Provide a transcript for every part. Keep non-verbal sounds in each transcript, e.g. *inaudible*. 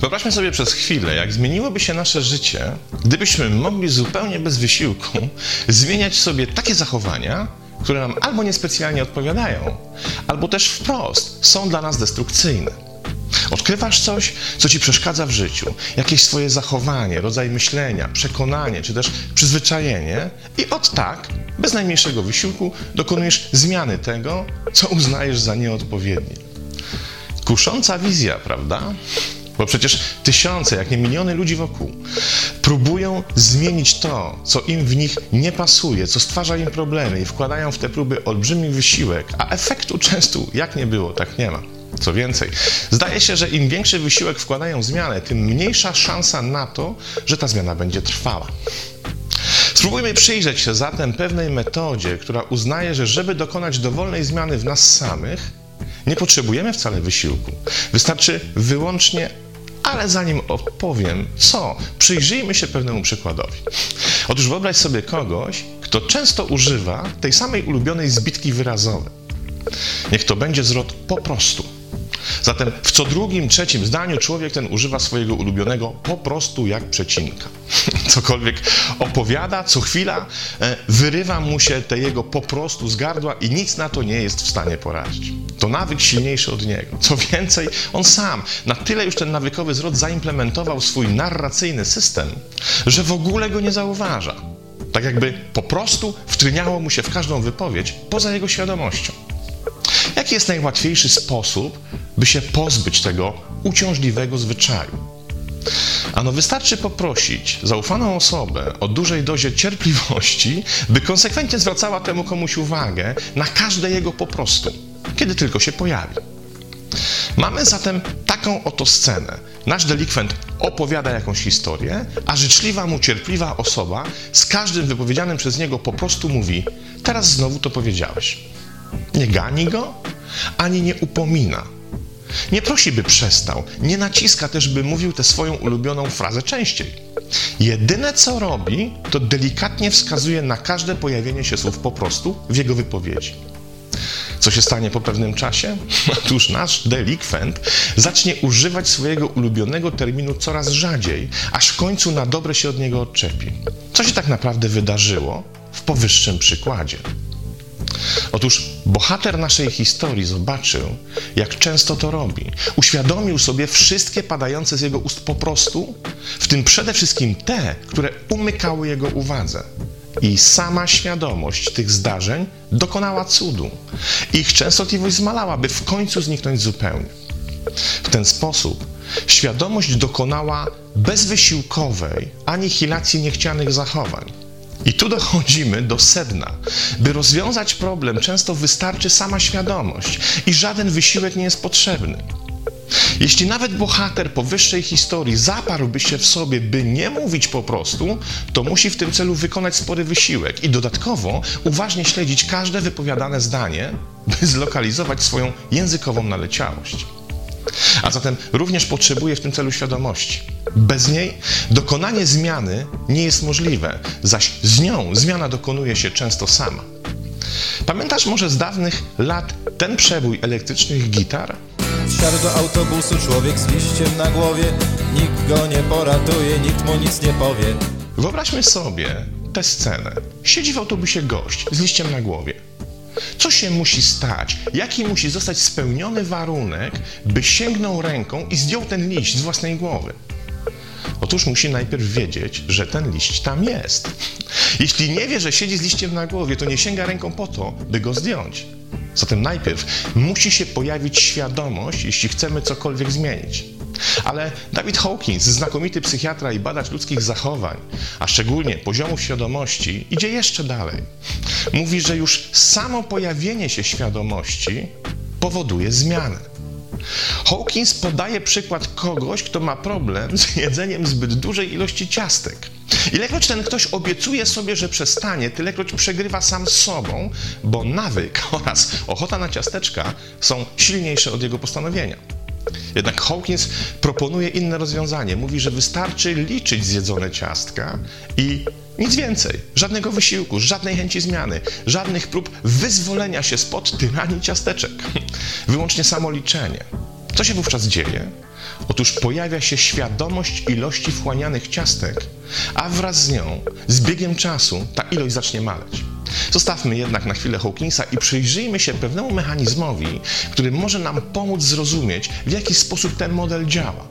Wyobraźmy sobie przez chwilę, jak zmieniłoby się nasze życie, gdybyśmy mogli zupełnie bez wysiłku zmieniać sobie takie zachowania, które nam albo niespecjalnie odpowiadają, albo też wprost są dla nas destrukcyjne. Odkrywasz coś, co ci przeszkadza w życiu, jakieś swoje zachowanie, rodzaj myślenia, przekonanie czy też przyzwyczajenie, i od tak, bez najmniejszego wysiłku, dokonujesz zmiany tego, co uznajesz za nieodpowiednie. Kusząca wizja, prawda? Bo przecież tysiące, jak nie miliony ludzi wokół próbują zmienić to, co im w nich nie pasuje, co stwarza im problemy i wkładają w te próby olbrzymi wysiłek, a efektu często jak nie było, tak nie ma. Co więcej, zdaje się, że im większy wysiłek wkładają w zmianę, tym mniejsza szansa na to, że ta zmiana będzie trwała. Spróbujmy przyjrzeć się zatem pewnej metodzie, która uznaje, że żeby dokonać dowolnej zmiany w nas samych, nie potrzebujemy wcale wysiłku. Wystarczy wyłącznie ale zanim opowiem co, przyjrzyjmy się pewnemu przykładowi. Otóż wyobraź sobie kogoś, kto często używa tej samej ulubionej zbitki wyrazowej. Niech to będzie zwrot po prostu. Zatem w co drugim, trzecim zdaniu człowiek ten używa swojego ulubionego po prostu jak przecinka. *laughs* Cokolwiek opowiada, co chwila e, wyrywa mu się te jego po prostu z gardła i nic na to nie jest w stanie poradzić. To nawyk silniejszy od niego. Co więcej, on sam na tyle już ten nawykowy zwrot zaimplementował swój narracyjny system, że w ogóle go nie zauważa. Tak jakby po prostu wtryniało mu się w każdą wypowiedź poza jego świadomością. Jaki jest najłatwiejszy sposób, by się pozbyć tego uciążliwego zwyczaju? Ano wystarczy poprosić zaufaną osobę o dużej dozie cierpliwości, by konsekwentnie zwracała temu komuś uwagę na każde jego po prostu, kiedy tylko się pojawi. Mamy zatem taką oto scenę. Nasz delikwent opowiada jakąś historię, a życzliwa mu cierpliwa osoba z każdym wypowiedzianym przez niego po prostu mówi: Teraz znowu to powiedziałeś. Nie gani go, ani nie upomina. Nie prosi, by przestał, nie naciska też, by mówił tę swoją ulubioną frazę częściej. Jedyne co robi, to delikatnie wskazuje na każde pojawienie się słów po prostu w jego wypowiedzi. Co się stanie po pewnym czasie? *laughs* Otóż nasz delikwent zacznie używać swojego ulubionego terminu coraz rzadziej, aż w końcu na dobre się od niego odczepi. Co się tak naprawdę wydarzyło w powyższym przykładzie? Otóż bohater naszej historii zobaczył, jak często to robi. Uświadomił sobie wszystkie padające z jego ust po prostu, w tym przede wszystkim te, które umykały jego uwadze. I sama świadomość tych zdarzeń dokonała cudu. Ich częstotliwość zmalała, by w końcu zniknąć zupełnie. W ten sposób świadomość dokonała bezwysiłkowej anihilacji niechcianych zachowań. I tu dochodzimy do sedna. By rozwiązać problem, często wystarczy sama świadomość i żaden wysiłek nie jest potrzebny. Jeśli nawet bohater powyższej historii zaparłby się w sobie, by nie mówić po prostu, to musi w tym celu wykonać spory wysiłek i dodatkowo uważnie śledzić każde wypowiadane zdanie, by zlokalizować swoją językową naleciałość. A zatem również potrzebuje w tym celu świadomości. Bez niej dokonanie zmiany nie jest możliwe, zaś z nią zmiana dokonuje się często sama. Pamiętasz może z dawnych lat ten przebój elektrycznych gitar? Wsiadł do autobusu człowiek z liściem na głowie Nikt go nie poratuje, nikt mu nic nie powie Wyobraźmy sobie tę scenę. Siedzi w autobusie gość z liściem na głowie. Co się musi stać? Jaki musi zostać spełniony warunek, by sięgnął ręką i zdjął ten liść z własnej głowy? Otóż musi najpierw wiedzieć, że ten liść tam jest. Jeśli nie wie, że siedzi z liściem na głowie, to nie sięga ręką po to, by go zdjąć. Zatem najpierw musi się pojawić świadomość, jeśli chcemy cokolwiek zmienić. Ale David Hawkins, znakomity psychiatra i badacz ludzkich zachowań, a szczególnie poziomu świadomości, idzie jeszcze dalej. Mówi, że już samo pojawienie się świadomości powoduje zmianę. Hawkins podaje przykład kogoś, kto ma problem z jedzeniem zbyt dużej ilości ciastek. Ilekroć ten ktoś obiecuje sobie, że przestanie, tylekroć przegrywa sam z sobą, bo nawyk oraz ochota na ciasteczka są silniejsze od jego postanowienia. Jednak Hawkins proponuje inne rozwiązanie. Mówi, że wystarczy liczyć zjedzone ciastka i Nic więcej. Żadnego wysiłku, żadnej chęci zmiany, żadnych prób wyzwolenia się spod tyranii ciasteczek. Wyłącznie samoliczenie. Co się wówczas dzieje? Otóż pojawia się świadomość ilości wchłanianych ciastek, a wraz z nią, z biegiem czasu, ta ilość zacznie maleć. Zostawmy jednak na chwilę Hawkinsa i przyjrzyjmy się pewnemu mechanizmowi, który może nam pomóc zrozumieć, w jaki sposób ten model działa.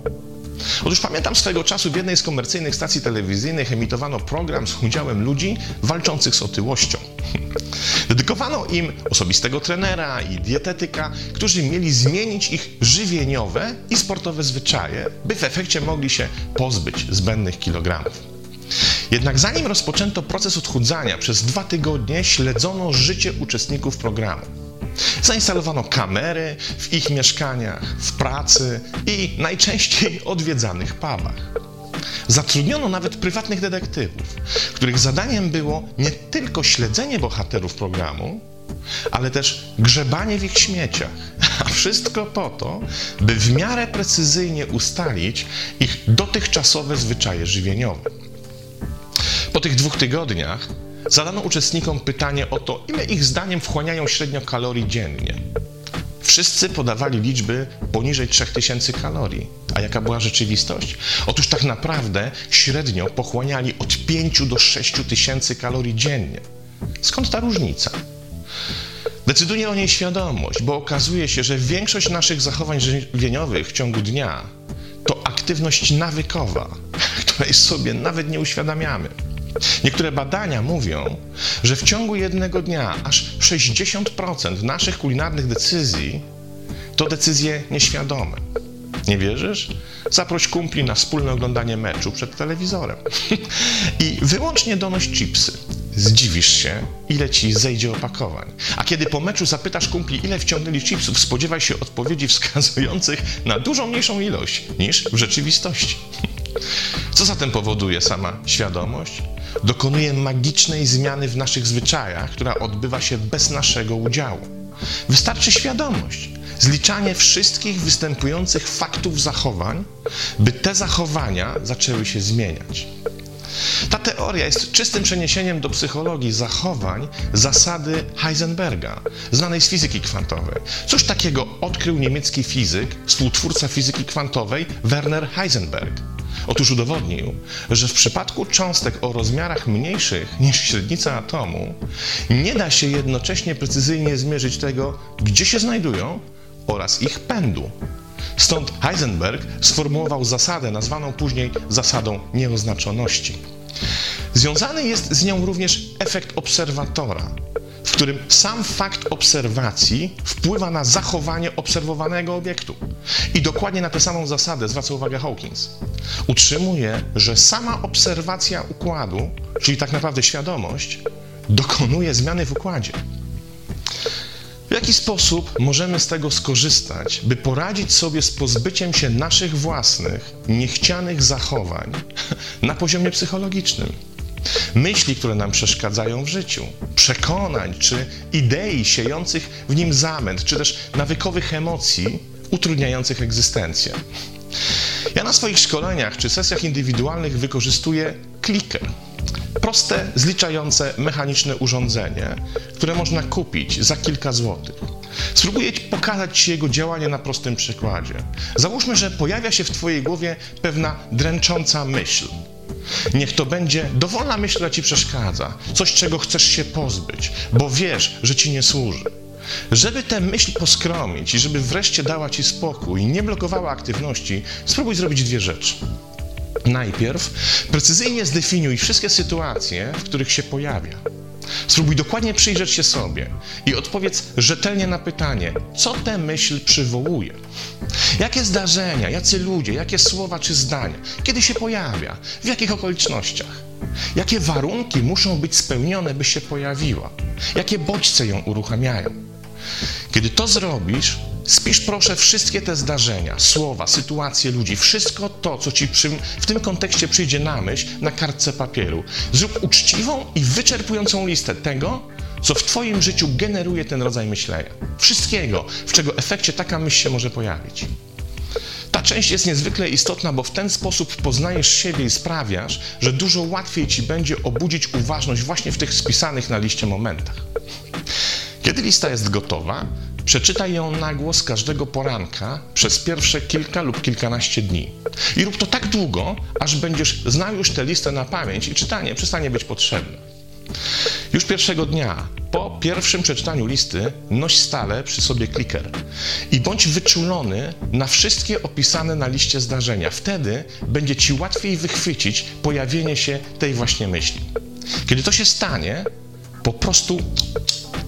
Otóż pamiętam swego czasu w jednej z komercyjnych stacji telewizyjnych emitowano program z udziałem ludzi walczących z otyłością. *laughs* Dedykowano im osobistego trenera i dietetyka, którzy mieli zmienić ich żywieniowe i sportowe zwyczaje, by w efekcie mogli się pozbyć zbędnych kilogramów. Jednak zanim rozpoczęto proces odchudzania, przez dwa tygodnie śledzono życie uczestników programu. Zainstalowano kamery w ich mieszkaniach, w pracy i najczęściej odwiedzanych pubach. Zatrudniono nawet prywatnych detektywów, których zadaniem było nie tylko śledzenie bohaterów programu, ale też grzebanie w ich śmieciach. A wszystko po to, by w miarę precyzyjnie ustalić ich dotychczasowe zwyczaje żywieniowe. Po tych dwóch tygodniach zadano uczestnikom pytanie o to, ile ich zdaniem wchłaniają średnio kalorii dziennie. Wszyscy podawali liczby poniżej 3000 kalorii. A jaka była rzeczywistość? Otóż tak naprawdę średnio pochłaniali od 5 do 6 tysięcy kalorii dziennie. Skąd ta różnica? Decyduje o niej świadomość, bo okazuje się, że większość naszych zachowań żywieniowych w ciągu dnia to aktywność nawykowa, *laughs* której sobie nawet nie uświadamiamy. Niektóre badania mówią, że w ciągu jednego dnia aż 60% naszych kulinarnych decyzji to decyzje nieświadome. Nie wierzysz? Zaproś kumpli na wspólne oglądanie meczu przed telewizorem. *laughs* I wyłącznie donoś chipsy. Zdziwisz się, ile ci zejdzie opakowań. A kiedy po meczu zapytasz kumpli, ile wciągnęli chipsów, spodziewaj się odpowiedzi wskazujących na dużo mniejszą ilość niż w rzeczywistości. *laughs* Co zatem powoduje sama świadomość? Dokonuje magicznej zmiany w naszych zwyczajach, która odbywa się bez naszego udziału. Wystarczy świadomość, zliczanie wszystkich występujących faktów zachowań, by te zachowania zaczęły się zmieniać. Ta teoria jest czystym przeniesieniem do psychologii zachowań zasady Heisenberga, znanej z fizyki kwantowej. Cóż takiego odkrył niemiecki fizyk, współtwórca fizyki kwantowej Werner Heisenberg? Otóż udowodnił, że w przypadku cząstek o rozmiarach mniejszych niż średnica atomu nie da się jednocześnie precyzyjnie zmierzyć tego, gdzie się znajdują oraz ich pędu. Stąd Heisenberg sformułował zasadę nazwaną później zasadą nieoznaczoności. Związany jest z nią również efekt obserwatora, w którym sam fakt obserwacji wpływa na zachowanie obserwowanego obiektu. I dokładnie na tę samą zasadę zwraca uwagę Hawkins. Utrzymuje, że sama obserwacja układu, czyli tak naprawdę świadomość, dokonuje zmiany w układzie. W jaki sposób możemy z tego skorzystać, by poradzić sobie z pozbyciem się naszych własnych, niechcianych zachowań na poziomie psychologicznym? Myśli, które nam przeszkadzają w życiu, przekonań czy idei siejących w nim zamęt, czy też nawykowych emocji utrudniających egzystencję. Ja na swoich szkoleniach czy sesjach indywidualnych wykorzystuję clicker. Proste, zliczające, mechaniczne urządzenie, które można kupić za kilka złotych. Spróbuję pokazać Ci jego działanie na prostym przykładzie. Załóżmy, że pojawia się w Twojej głowie pewna dręcząca myśl. Niech to będzie dowolna myśl, która Ci przeszkadza, coś, czego chcesz się pozbyć, bo wiesz, że Ci nie służy. Żeby tę myśl poskromić i żeby wreszcie dała Ci spokój i nie blokowała aktywności, spróbuj zrobić dwie rzeczy. Najpierw precyzyjnie zdefiniuj wszystkie sytuacje, w których się pojawia. Spróbuj dokładnie przyjrzeć się sobie i odpowiedz rzetelnie na pytanie, co tę myśl przywołuje. Jakie zdarzenia, jacy ludzie, jakie słowa czy zdania, kiedy się pojawia, w jakich okolicznościach. Jakie warunki muszą być spełnione, by się pojawiła? Jakie bodźce ją uruchamiają? Kiedy to zrobisz, spisz proszę wszystkie te zdarzenia, słowa, sytuacje ludzi, wszystko to, co ci przy, w tym kontekście przyjdzie na myśl, na kartce papieru. Zrób uczciwą i wyczerpującą listę tego, co w Twoim życiu generuje ten rodzaj myślenia. Wszystkiego, w czego efekcie taka myśl się może pojawić. Ta część jest niezwykle istotna, bo w ten sposób poznajesz siebie i sprawiasz, że dużo łatwiej ci będzie obudzić uważność właśnie w tych spisanych na liście momentach. Kiedy lista jest gotowa, przeczytaj ją na głos każdego poranka przez pierwsze kilka lub kilkanaście dni. I rób to tak długo, aż będziesz znał już tę listę na pamięć i czytanie przestanie być potrzebne. Już pierwszego dnia, po pierwszym przeczytaniu listy, noś stale przy sobie kliker i bądź wyczulony na wszystkie opisane na liście zdarzenia. Wtedy będzie ci łatwiej wychwycić pojawienie się tej właśnie myśli. Kiedy to się stanie, po prostu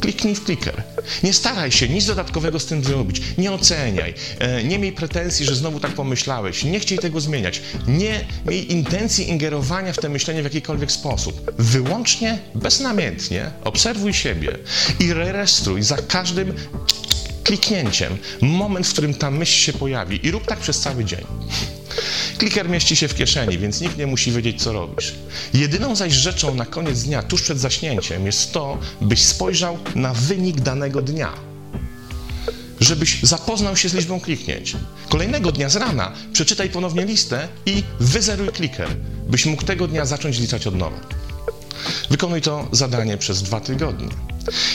kliknij w kliker. Nie staraj się nic dodatkowego z tym zrobić. Nie oceniaj. E, Nie miej pretensji, że znowu tak pomyślałeś. Nie chciej tego zmieniać. Nie miej intencji ingerowania w te myślenie w jakikolwiek sposób. Wyłącznie, beznamiętnie obserwuj siebie i rejestruj za każdym kliknięciem moment, w którym ta myśl się pojawi i rób tak przez cały dzień. Kliker mieści się w kieszeni, więc nikt nie musi wiedzieć, co robisz. Jedyną zaś rzeczą na koniec dnia, tuż przed zaśnięciem, jest to, byś spojrzał na wynik danego dnia. Żebyś zapoznał się z liczbą kliknięć. Kolejnego dnia z rana przeczytaj ponownie listę i wyzeruj kliker, byś mógł tego dnia zacząć liczać od nowa. Wykonuj to zadanie przez dwa tygodnie.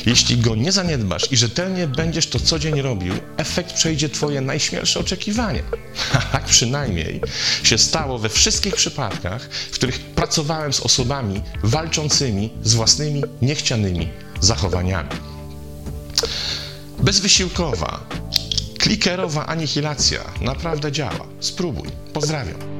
Jeśli go nie zaniedbasz i rzetelnie będziesz to co dzień robił, efekt przejdzie Twoje najśmielsze oczekiwania. *laughs* Tak przynajmniej się stało we wszystkich przypadkach, w których pracowałem z osobami walczącymi z własnymi niechcianymi zachowaniami. Bezwysiłkowa, klikerowa anihilacja naprawdę działa. Spróbuj. Pozdrawiam.